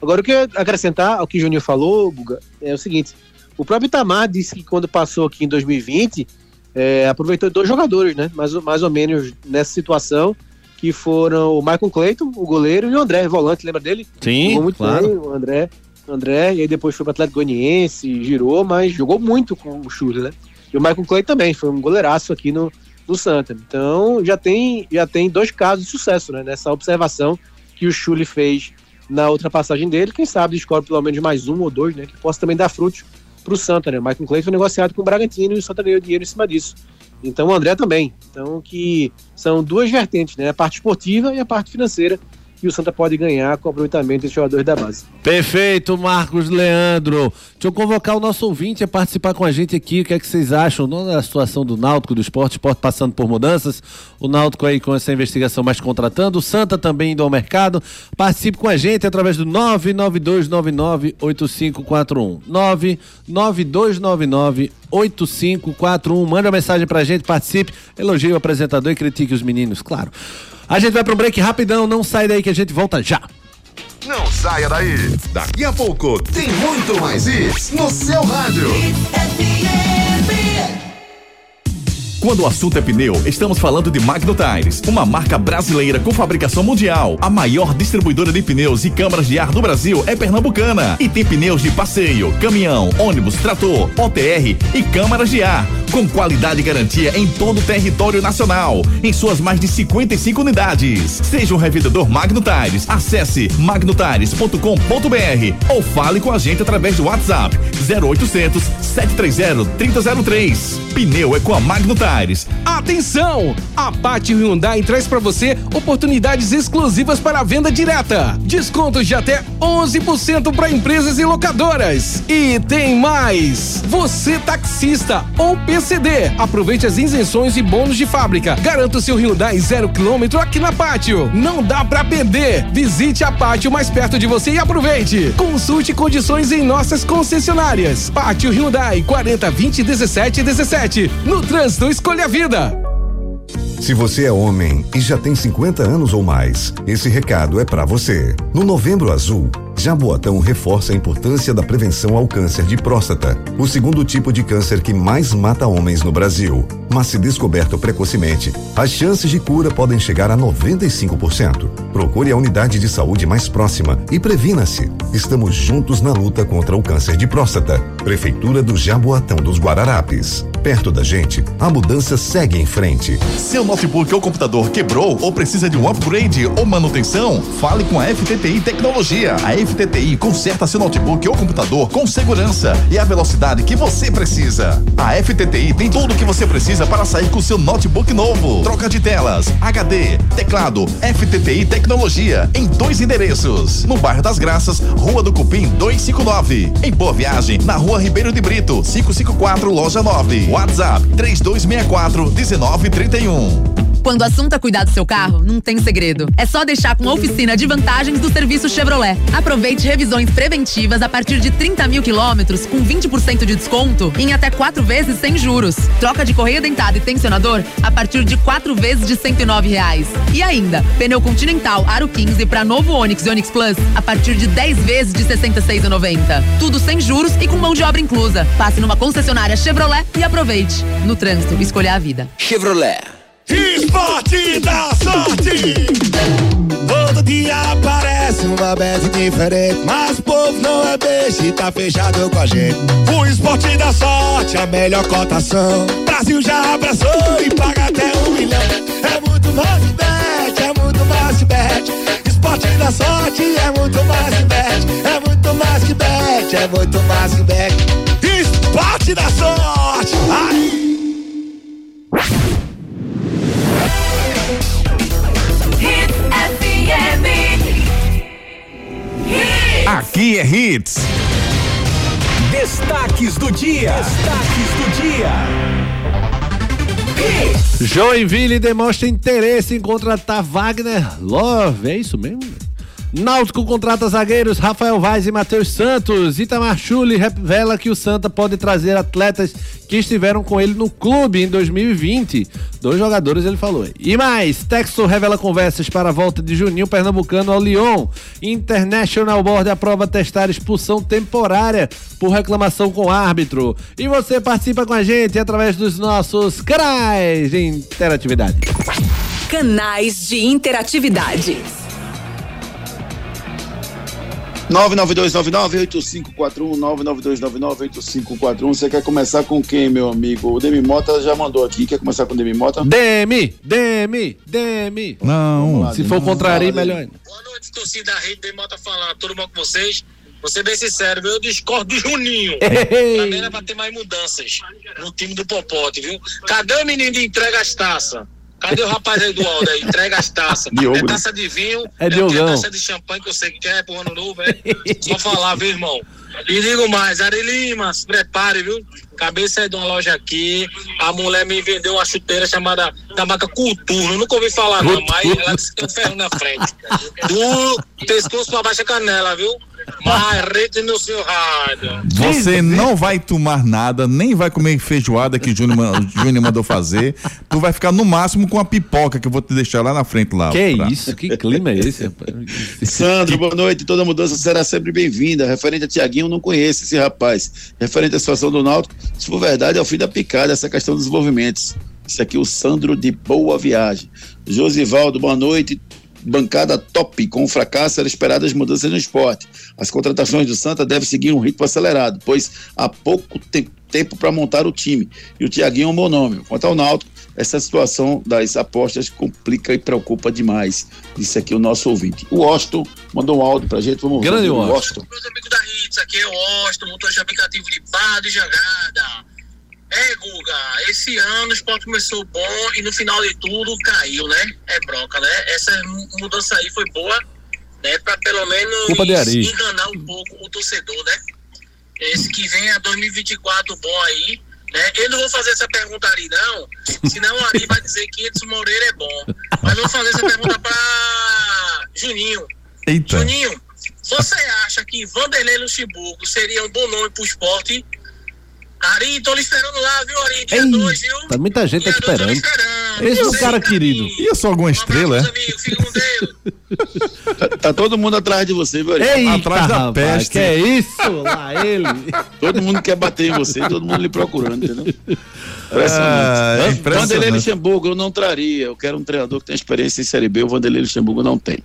Agora, o que eu ia acrescentar ao que o Juninho falou, é o seguinte: o próprio Itamar disse que quando passou aqui em 2020, é, aproveitou dois jogadores, né? Mais, ou- mais ou menos nessa situação, que foram o Michael Clayton, o goleiro, e o André, volante, lembra dele?
Sim,
jogou muito
claro.
bem, o André, o André, e aí depois foi para Atlético Goianiense, girou, mas jogou muito com o Chule, né? E o Michael Clay também, foi um goleiraço aqui no, no Santa. Então já tem, já tem dois casos de sucesso, né? Nessa observação que o Chule fez na outra passagem dele, quem sabe escolhe pelo menos mais um ou dois, né? Que possa também dar frutos para o Santa, né? O Michael Clay foi negociado com o Bragantino e o Santa ganhou dinheiro em cima disso. Então o André também. Então que são duas vertentes, né? A parte esportiva e a parte financeira e o Santa pode ganhar com o aproveitamento dos jogadores da base.
Perfeito, Marcos Leandro. Deixa eu convocar o nosso ouvinte a participar com a gente aqui. O que é que vocês acham não da situação do Náutico, do esporte, esporte passando por mudanças, o Náutico aí com essa investigação mais contratando, o Santa também indo ao mercado. Participe com a gente através do 992998541. 992998541. Manda uma mensagem pra gente, participe, elogie o apresentador e critique os meninos, claro. A gente vai para um break rapidão, não sai daí que a gente volta já.
Não saia daí. Daqui a pouco tem muito mais isso no seu rádio. Quando o assunto é pneu, estamos falando de Magno Tires, uma marca brasileira com fabricação mundial. A maior distribuidora de pneus e câmaras de ar do Brasil é pernambucana e tem pneus de passeio, caminhão, ônibus, trator, OTR e câmaras de ar, com qualidade e garantia em todo o território nacional, em suas mais de 55 unidades. Seja um revendedor Magno Tires, acesse magnotires.com.br ou fale com a gente através do WhatsApp 0800 730 3003. Pneu é com a Magno Tires.
Atenção! A Pátio Hyundai traz para você oportunidades exclusivas para a venda direta. Descontos de até 11% para empresas e locadoras. E tem mais! Você taxista ou PCD, aproveite as isenções e bônus de fábrica. Garanta o seu Hyundai zero quilômetro aqui na Pátio. Não dá para perder. Visite a Pátio mais perto de você e aproveite. Consulte condições em nossas concessionárias. Pátio Hyundai 40 20 17 17. No trânsito escolha a vida.
Se você é homem e já tem 50 anos ou mais, esse recado é para você. No Novembro Azul, Jaboatão reforça a importância da prevenção ao câncer de próstata, o segundo tipo de câncer que mais mata homens no Brasil. Mas se descoberto precocemente, as chances de cura podem chegar a 95%. Procure a unidade de saúde mais próxima e previna-se. Estamos juntos na luta contra o câncer de próstata. Prefeitura do Jaboatão dos Guararapes. Perto da gente, a mudança segue em frente.
Seu notebook ou computador quebrou ou precisa de um upgrade ou manutenção? Fale com a FTTI Tecnologia. A FTTI conserta seu notebook ou computador com segurança e a velocidade que você precisa. A FTTI tem tudo o que você precisa para sair com seu notebook novo. Troca de telas, HD, teclado, FTTI Tecnologia em dois endereços. No bairro das Graças, Rua do Cupim 259. Em Boa Viagem, na Rua Ribeiro de Brito, 554, loja 9. WhatsApp 3264 1931.
Quando o assunto é cuidar do seu carro, não tem segredo. É só deixar com a oficina de vantagens do serviço Chevrolet. Aproveite revisões preventivas a partir de 30 mil quilômetros com 20% de desconto em até quatro vezes sem juros. Troca de correia dentada e tensionador a partir de quatro vezes de 109 reais. E ainda, pneu Continental Aro 15 para novo Onix e Onix Plus a partir de 10 vezes de 66,90. Tudo sem juros e com mão de obra inclusa. Passe numa concessionária Chevrolet e aproveite. No trânsito, escolha a vida.
Chevrolet. Esporte da sorte! Todo dia aparece uma bet diferente, mas o povo não é beijo e tá fechado com a gente. O esporte da sorte, a melhor cotação. Brasil já abraçou e paga até um milhão. É muito mais que bet, é muito mais que bet. Esporte da sorte é muito mais que bet, é muito mais que bet, é muito mais que bet. Esporte da sorte! Ai!
Aqui é Hits.
Destaques do dia. Destaques do dia.
Joinville demonstra interesse em contratar Wagner Love. É isso mesmo? Náutico contrata zagueiros Rafael Vaz e Matheus Santos. Itamar Chuli revela que o Santa pode trazer atletas que estiveram com ele no clube em 2020. Dois jogadores ele falou. E mais, Texto revela conversas para a volta de Juninho Pernambucano ao Lyon. International Board aprova testar expulsão temporária por reclamação com árbitro. E você participa com a gente através dos nossos canais de interatividade.
Canais de interatividade.
992998541, 992998541. Você quer começar com quem, meu amigo? O Demi Mota já mandou aqui. Quer começar com o Demi Mota?
Demi, Demi, Demi.
Não.
Se for contrário, melhor ainda.
Boa noite, torcida da Rede Demi Mota falando. Tudo bom com vocês? vou ser bem sincero? Eu discordo do Juninho. mim era pra ter mais mudanças no time do Popote, viu? Cadê o menino de entrega as taças? Cadê o rapaz aí do Aldo aí? Entrega as taças.
Diogo,
é
né?
taça de vinho,
É
é,
Diogão.
taça de champanhe que eu sei que quer pro ano novo, é? Só falar, viu, irmão? E digo mais, Ari Lima, se prepare, viu? Cabeça é de uma loja aqui. A mulher me vendeu uma chuteira chamada da marca Cultura. Eu nunca ouvi falar, não, mas ela disse que tem um ferro na frente. Do pescoço pra baixo a canela, viu? Mas rede no seu rádio.
Você não vai tomar nada, nem vai comer feijoada que o Júnior, mandou fazer. Tu vai ficar no máximo com a pipoca que eu vou te deixar lá na frente lá.
Que
pra-
isso? Que clima é esse, rapaz?
Sandro, boa noite. Toda mudança será sempre bem-vinda. Referente a Tiaguinho, não conheço esse rapaz. Referente à situação do Náutico, se for verdade, é o fim da picada essa questão dos movimentos. Isso aqui é o Sandro de Boa Viagem. Josivaldo, boa noite. Bancada top. Com o fracasso, eram esperadas mudanças no esporte. As contratações do Santa devem seguir um ritmo acelerado, pois há pouco te- tempo para montar o time. E o Tiaguinho é um bom nome. Quanto ao Náutico, essa situação das apostas complica e preocupa demais. Disse aqui o nosso ouvinte. O Washington mandou um áudio pra gente. Vamos
Grande
ouvir o
Washington.
Meus amigos da Hits, aqui é o Austin, motorista aplicativo de Barra de Jangada. É, Guga, esse ano o esporte começou bom e no final de tudo caiu, né? É bronca, né? Essa mu- mudança aí foi boa, né? Pra pelo menos enganar um pouco o torcedor, né? Esse que vem é 2024 bom aí, né? Eu não vou fazer essa pergunta a Ari, não, senão o Ari vai dizer que Edson Moreira é bom. Mas eu vou fazer essa pergunta pra Juninho.
Eita.
Juninho, você acha que Vanderlei Luxemburgo seria um bom nome pro esporte? Ari, tô lhe esperando lá, viu, Ari? Dia 2, viu?
Tá muita gente
Dia
esperando.
esperando.
Esse é o cara
tá
querido.
aí.
E eu sou alguma
Um
estrela,
abraço,
é?
amigo, fica com Deus.
Tá, tá todo mundo atrás de você, viu? Ari?
Eita,
Atrás da
rapaz,
peste.
Que é isso? Lá ele.
Todo mundo quer bater em você, todo mundo lhe procurando, entendeu?
Ah, é
Impressionante.
impressionante.
Vanderlei Luxemburgo eu não traria. Eu quero um treinador que tenha experiência em Série B. O Vanderlei Luxemburgo não tem.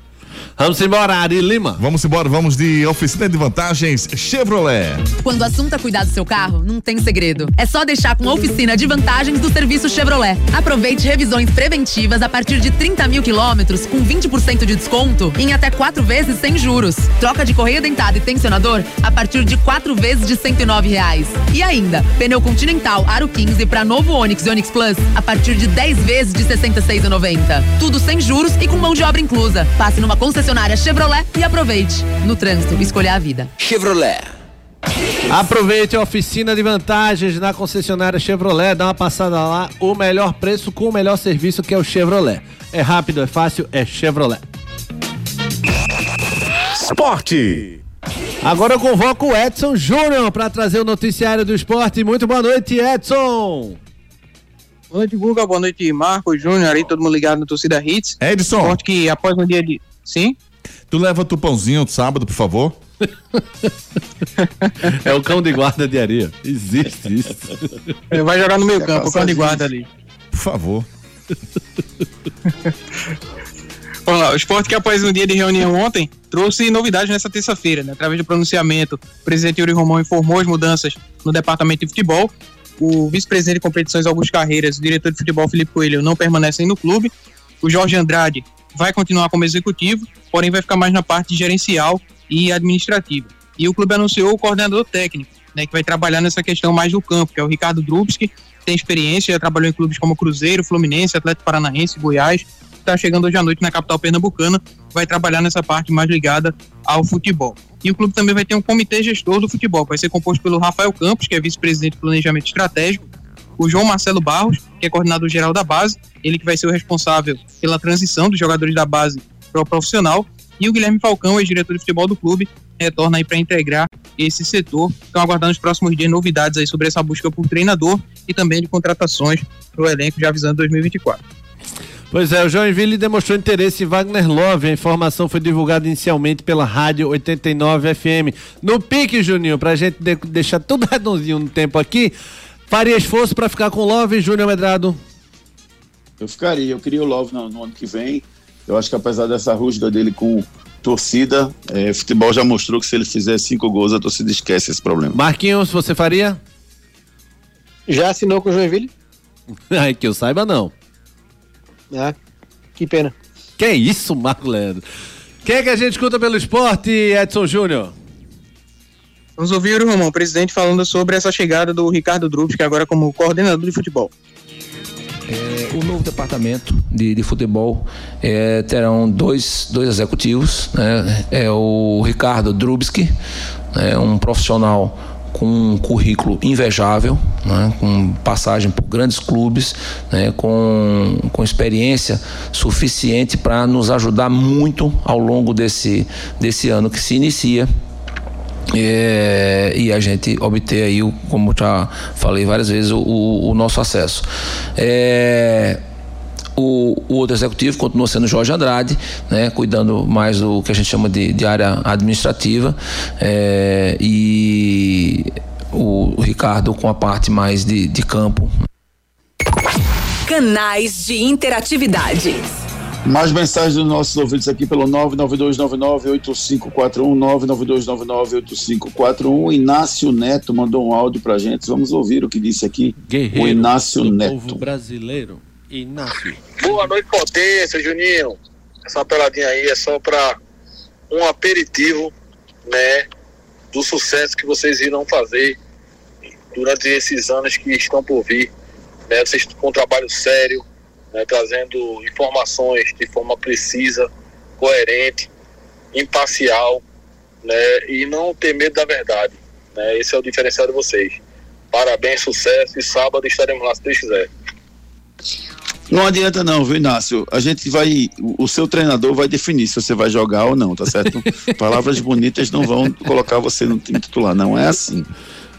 Vamos embora, Ari Lima.
Vamos embora, vamos de oficina de vantagens Chevrolet.
Quando o assunto é cuidar do seu carro, não tem segredo. É só deixar com a oficina de vantagens do serviço Chevrolet. Aproveite revisões preventivas a partir de 30 mil quilômetros com 20% de desconto em até quatro vezes sem juros. Troca de correia dentada e tensionador a partir de quatro vezes de 109 reais. E ainda, pneu Continental Aro 15 para novo Onix e Onix Plus a partir de 10 vezes de R$ 66,90. Tudo sem juros e com mão de obra inclusa. Passe numa concessionária Chevrolet e aproveite. No trânsito, escolha a vida.
Chevrolet.
Aproveite a oficina de vantagens na concessionária Chevrolet, dá uma passada lá, o melhor preço com o melhor serviço que é o Chevrolet. É rápido, é fácil, é Chevrolet.
Esporte.
Agora eu convoco o Edson Júnior para trazer o noticiário do esporte. Muito boa noite, Edson.
Boa noite, Guga. Boa noite, Marcos, Júnior, aí todo mundo ligado no Torcida Hits.
Edson,
Esporte que após um dia de. Sim?
tu leva tu pãozinho sábado, por favor?
É o cão de guarda de areia. Existe isso.
Vai jogar no meio
Quer
campo, o cão de guarda ali.
Por favor.
Vamos lá, o esporte que após um dia de reunião ontem trouxe novidades nessa terça-feira, né? Através do pronunciamento, o presidente Yuri Romão informou as mudanças no departamento de futebol. O vice-presidente de competições Augusto Carreiras, o diretor de futebol Felipe Coelho não permanecem no clube. O Jorge Andrade vai continuar como executivo, porém vai ficar mais na parte gerencial e administrativa. E o clube anunciou o coordenador técnico, né, que vai trabalhar nessa questão mais do campo, que é o Ricardo Drubski, tem experiência, já trabalhou em clubes como Cruzeiro, Fluminense, Atlético Paranaense, Goiás, está chegando hoje à noite na capital pernambucana, vai trabalhar nessa parte mais ligada ao futebol. E o clube também vai ter um comitê gestor do futebol, que vai ser composto pelo Rafael Campos, que é vice-presidente de planejamento estratégico, o João Marcelo Barros, que é coordenador geral da base, ele que vai ser o responsável pela transição dos jogadores da base para o profissional, e o Guilherme Falcão, ex-diretor de futebol do clube, retorna aí para integrar esse setor. Estão aguardando nos próximos dias novidades aí sobre essa busca por treinador e também de contratações para o elenco já avisando 2024.
Pois é, o Joinville demonstrou interesse em Wagner Love. A informação foi divulgada inicialmente pela Rádio 89 FM. No pique, Juninho, pra gente de- deixar tudo redondinho no tempo aqui. Faria esforço pra ficar com Love, Júnior Medrado?
Eu ficaria, eu queria o Love no, no ano que vem. Eu acho que apesar dessa rusga dele com torcida, é, futebol já mostrou que se ele fizer cinco gols, a torcida esquece esse problema.
Marquinhos, você faria?
Já assinou com o Joinville?
Ai, que eu saiba, não.
Ah, que pena.
Que isso, Marco Leandro? Quem é que a gente escuta pelo esporte, Edson Júnior?
Vamos ouvir o Romão, presidente, falando sobre essa chegada do Ricardo Drubs, que agora como coordenador de futebol.
É, o novo departamento de, de futebol é, terão dois, dois executivos. Né? É o Ricardo Drubski, né? um profissional com um currículo invejável, né? com passagem por grandes clubes, né? com, com experiência suficiente para nos ajudar muito ao longo desse, desse ano que se inicia é, e a gente obter aí, como já falei várias vezes, o, o nosso acesso. É, o, o, outro executivo continua sendo Jorge Andrade, né, cuidando mais do que a gente chama de, de área administrativa, é, e o, o, Ricardo com a parte mais de, de campo.
Canais de interatividade.
Mais mensagens dos nossos ouvintes aqui pelo 992998541, 992998541. Inácio Neto mandou um áudio pra gente. Vamos ouvir o que disse aqui
Guerreiro
o Inácio
do
Neto.
povo brasileiro. Inácio.
Boa noite, potência, Juninho. Essa peladinha aí é só para um aperitivo, né, do sucesso que vocês irão fazer durante esses anos que estão por vir. Né, vocês com um trabalho sério, né, trazendo informações de forma precisa, coerente, imparcial, né, e não ter medo da verdade. Né, esse é o diferencial de vocês. Parabéns, sucesso, e sábado estaremos lá se Deus quiser.
Não adianta não, viu, Inácio? A gente vai, o seu treinador vai definir se você vai jogar ou não, tá certo? Palavras bonitas não vão colocar você no time titular, não é assim.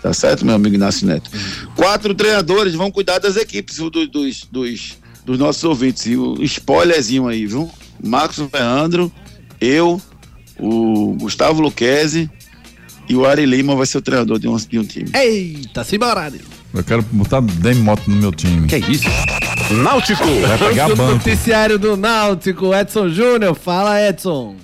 Tá certo, meu amigo Inácio Neto? Quatro treinadores vão cuidar das equipes viu, do- dos, dos, dos nossos ouvintes. E o spoilerzinho aí, viu? Marcos Leandro, eu, o Gustavo Luquezzi e o Ari Lima vai ser o treinador de um, de um time.
Eita, simbora.
Eu quero botar Demi Moto no meu time.
Que isso?
Náutico. Vai pegar
o
banco.
noticiário do Náutico, Edson Júnior. Fala, Edson.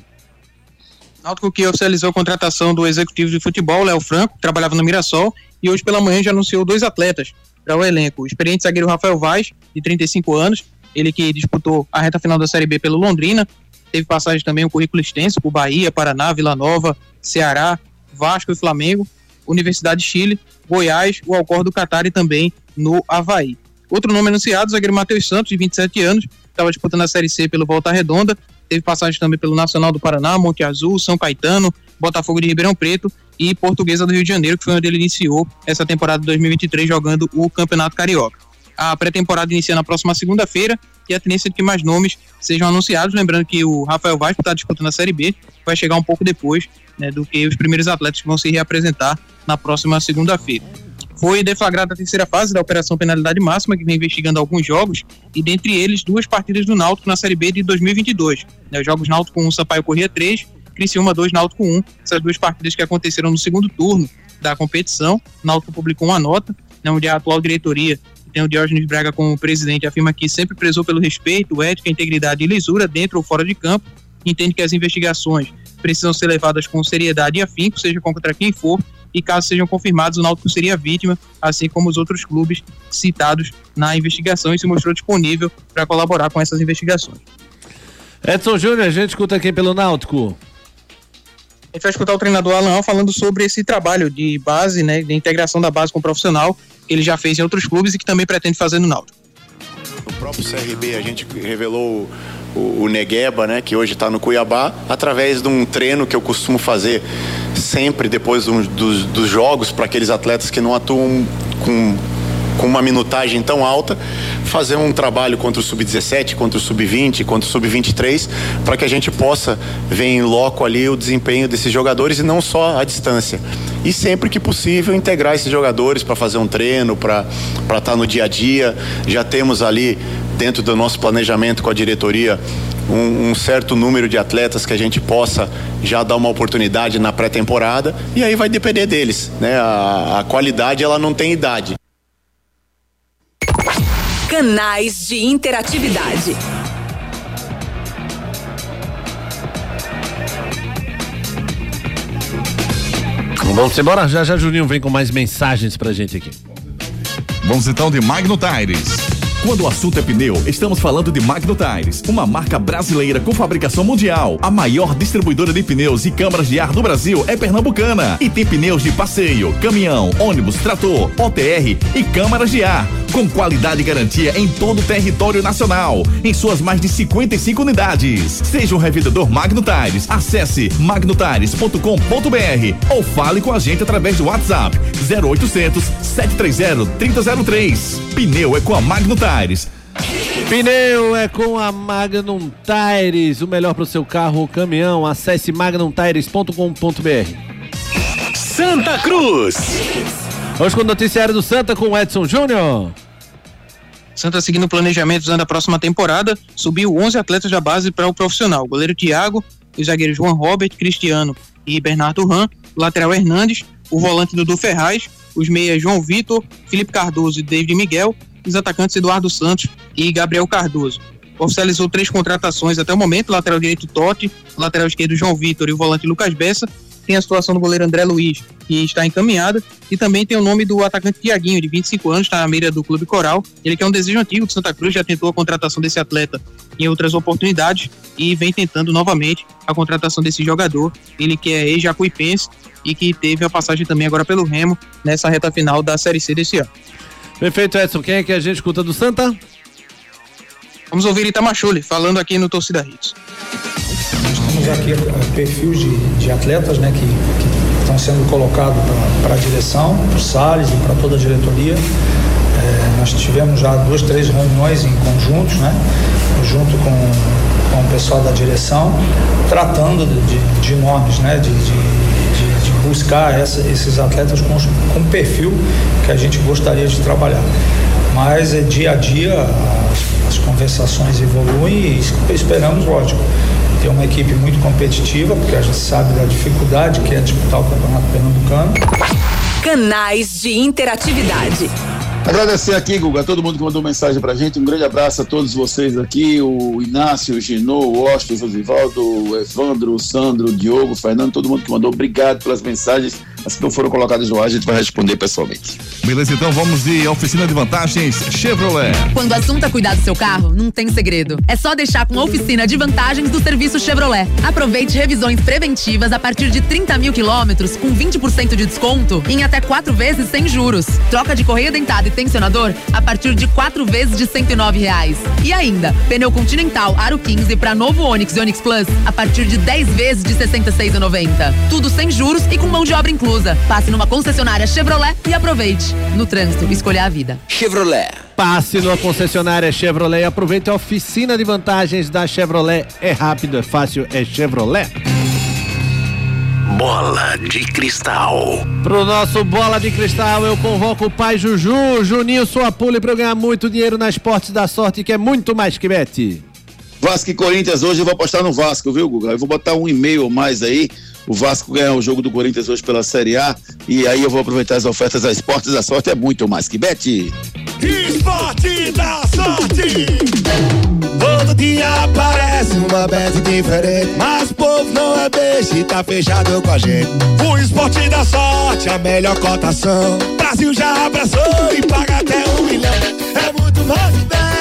Náutico que oficializou a contratação do executivo de futebol, Léo Franco, que trabalhava no Mirassol, e hoje pela manhã já anunciou dois atletas para o elenco. O experiente zagueiro Rafael Vaz, de 35 anos, ele que disputou a reta final da Série B pelo Londrina, teve passagem também um currículo extenso por Bahia, Paraná, Vila Nova, Ceará, Vasco e Flamengo, Universidade de Chile, Goiás, o Alcor do Catar e também no Havaí. Outro nome anunciado, zagueiro Matheus Santos, de 27 anos, estava disputando a Série C pelo Volta Redonda, teve passagem também pelo Nacional do Paraná, Monte Azul, São Caetano, Botafogo de Ribeirão Preto e Portuguesa do Rio de Janeiro, que foi onde ele iniciou essa temporada de 2023 jogando o Campeonato Carioca. A pré-temporada inicia na próxima segunda-feira e a tendência é que mais nomes sejam anunciados. Lembrando que o Rafael Vaz, que está disputando a Série B, vai chegar um pouco depois né, do que os primeiros atletas que vão se reapresentar na próxima segunda-feira. Foi deflagrada a terceira fase da Operação Penalidade Máxima, que vem investigando alguns jogos, e dentre eles duas partidas do Náutico na Série B de 2022. Né, os jogos Náutico 1, Sampaio Corrêa 3, Criciúma 2, Náutico 1. Essas duas partidas que aconteceram no segundo turno da competição. O Náutico publicou uma nota, né, onde a atual diretoria, tem o Diógenes Braga como presidente, afirma que sempre prezou pelo respeito, ética, integridade e lisura dentro ou fora de campo, entende que as investigações precisam ser levadas com seriedade e afinco, seja contra quem for, e caso sejam confirmados, o Náutico seria vítima, assim como os outros clubes citados na investigação e se mostrou disponível para colaborar com essas investigações.
Edson Júnior, a gente escuta aqui pelo Náutico.
A gente vai escutar o treinador Alan falando sobre esse trabalho de base, né, de integração da base com o profissional, que ele já fez em outros clubes e que também pretende fazer no Náutico.
No próprio CRB a gente revelou o, o Negueba, né, que hoje está no Cuiabá, através de um treino que eu costumo fazer sempre depois do- dos, dos jogos para aqueles atletas que não atuam com, com uma minutagem tão alta, fazer um trabalho contra o sub-17, contra o sub-20, contra o sub-23, para que a gente possa ver em loco ali o desempenho desses jogadores e não só a distância. E sempre que possível integrar esses jogadores para fazer um treino, para estar no dia a dia. Já temos ali dentro do nosso planejamento com a diretoria um, um certo número de atletas que a gente possa já dar uma oportunidade na pré-temporada e aí vai depender deles, né? A, a qualidade ela não tem idade.
Canais de interatividade.
Vamos embora, já já Juninho vem com mais mensagens pra gente aqui.
Vamos então de Magno Tires. Quando o assunto é pneu, estamos falando de Magno Tires, uma marca brasileira com fabricação mundial. A maior distribuidora de pneus e câmaras de ar do Brasil é pernambucana e tem pneus de passeio, caminhão, ônibus, trator, OTR e câmaras de ar, com qualidade e garantia em todo o território nacional, em suas mais de 55 unidades. Seja um revendedor Magno Tires. Acesse magnotires.com.br ou fale com a gente através do WhatsApp 0800 730 3003. Pneu é com a Magno Tires.
Pneu é com a Magnum Tires, o melhor para o seu carro ou caminhão. Acesse magnumtires.com.br.
Santa Cruz.
Hoje com o noticiário do Santa com Edson Júnior.
Santa seguindo o planejamento usando próxima temporada, subiu 11 atletas da base para o profissional. O goleiro Thiago, os zagueiros João Robert, Cristiano e Bernardo Ram, lateral Hernandes, o volante Dudu Ferraz, os meias João Vitor, Felipe Cardoso e David Miguel, os atacantes Eduardo Santos e Gabriel Cardoso. Oficializou três contratações até o momento: lateral direito Totti, lateral esquerdo João Vitor e o volante Lucas Bessa. Tem a situação do goleiro André Luiz, que está encaminhada, e também tem o nome do atacante Tiaguinho, de 25 anos, está à mira do Clube Coral. Ele que é um desejo antigo de Santa Cruz, já tentou a contratação desse atleta em outras oportunidades e vem tentando novamente a contratação desse jogador. Ele que é ex-jacuipense e que teve a passagem também agora pelo Remo nessa reta final da Série C desse ano.
Perfeito, Edson. Quem é que a gente escuta do Santa?
Vamos ouvir Itamachule falando aqui no Torcida Hits.
Temos aqui uh, perfis de, de atletas né, que, estão sendo colocados para a direção, para o Salles e para toda a diretoria. É, nós tivemos já duas, três reuniões em conjuntos, né, junto com, com o pessoal da direção, tratando de, de, nomes, né, de, de buscar essa, esses atletas com, com perfil que a gente gostaria de trabalhar. Mas é dia a dia as, as conversações evoluem e esperamos, lógico, ter uma equipe muito competitiva, porque a gente sabe da dificuldade que é disputar o Campeonato Pernambucano.
Canais de interatividade.
Agradecer aqui, Guga, todo mundo que mandou mensagem pra gente. Um grande abraço a todos vocês aqui: o Inácio, o Ginô, o Austin, o Josivaldo, o Evandro, o Sandro, o Diogo, o Fernando, todo mundo que mandou. Obrigado pelas mensagens. As que não foram colocadas no ar, a gente vai responder pessoalmente.
Beleza, então vamos de oficina de vantagens Chevrolet.
Quando o assunto é cuidar do seu carro, não tem segredo. É só deixar com a oficina de vantagens do serviço Chevrolet. Aproveite revisões preventivas a partir de 30 mil quilômetros com 20% de desconto em até quatro vezes sem juros. Troca de correia dentada e tensionador a partir de quatro vezes de 109 reais. E ainda, pneu Continental Aro 15 para novo Onix e Onix Plus a partir de 10 vezes de 66,90. Tudo sem juros e com mão de obra inclusa. Passe numa concessionária Chevrolet e aproveite. No trânsito, escolha a vida.
Chevrolet. Passe numa concessionária Chevrolet e aproveite a oficina de vantagens da Chevrolet. É rápido, é fácil, é Chevrolet.
Bola de cristal.
Pro nosso bola de cristal, eu convoco o pai Juju. Juninho, sua pule para eu ganhar muito dinheiro na Esportes da Sorte, que é muito mais que bete.
Vasco e Corinthians hoje eu vou apostar no Vasco, viu, Guga? Eu vou botar um e-mail mais aí. O Vasco ganhar o jogo do Corinthians hoje pela Série A. E aí eu vou aproveitar as ofertas da Esportes da Sorte. É muito mais que bete.
Esporte da sorte. Todo dia aparece uma bet diferente. Mas o povo não é beijo e tá fechado com a gente. O esporte da sorte, a melhor cotação. Brasil já abraçou e paga até um milhão. É muito mais que bet,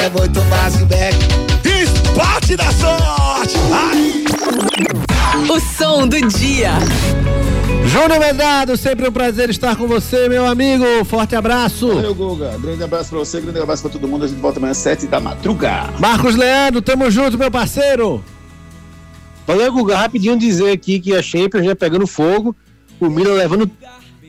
é muito mais que bet. Esporte da sorte. Ai.
O som do dia.
Júnior Medado, sempre um prazer estar com você, meu amigo. Forte abraço.
Valeu, Guga. Grande abraço pra você, grande abraço pra todo mundo. A gente volta amanhã às 7 da madruga.
Marcos Leandro, tamo junto, meu parceiro.
Valeu, Guga. Rapidinho dizer aqui que a Champions já pegando fogo. O Milan levando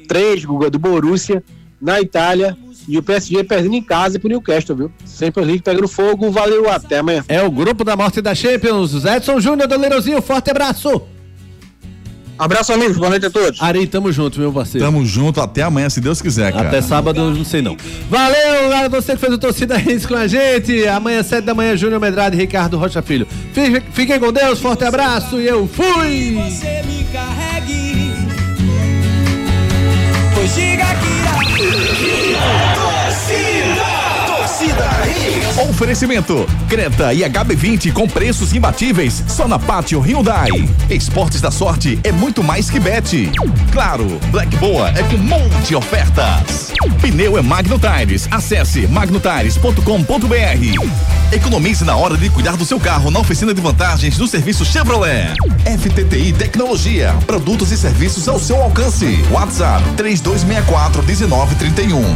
três, Guga, do Borussia na Itália. E o PSG perdendo em casa pro Newcastle, viu? Champions League pegando fogo. Valeu, até amanhã.
É o grupo da morte da Champions. Edson Júnior do Leirozinho, forte abraço.
Abraço, amigos. Boa noite a todos.
Ari, tamo junto, meu parceiro.
Tamo junto até amanhã, se Deus quiser, cara.
Até sábado, eu não sei não. Valeu, galera, você que fez o Torcida Hits com a gente. Amanhã, sete da manhã, Júnior Medrado e Ricardo Rocha Filho. Fique- Fiquem com Deus, forte abraço e eu fui!
Você me carregue. Pois diga que
Torcida!
Oferecimento: Creta e HB20 com preços imbatíveis só na Pátio Hyundai. Esportes da sorte é muito mais que bet. Claro, Black Boa é com monte ofertas. Pneu é Magno Tires. Acesse magnotires.com.br. Economize na hora de cuidar do seu carro na oficina de vantagens do serviço Chevrolet. FTTI Tecnologia, produtos e serviços ao seu alcance. WhatsApp 3264 1931.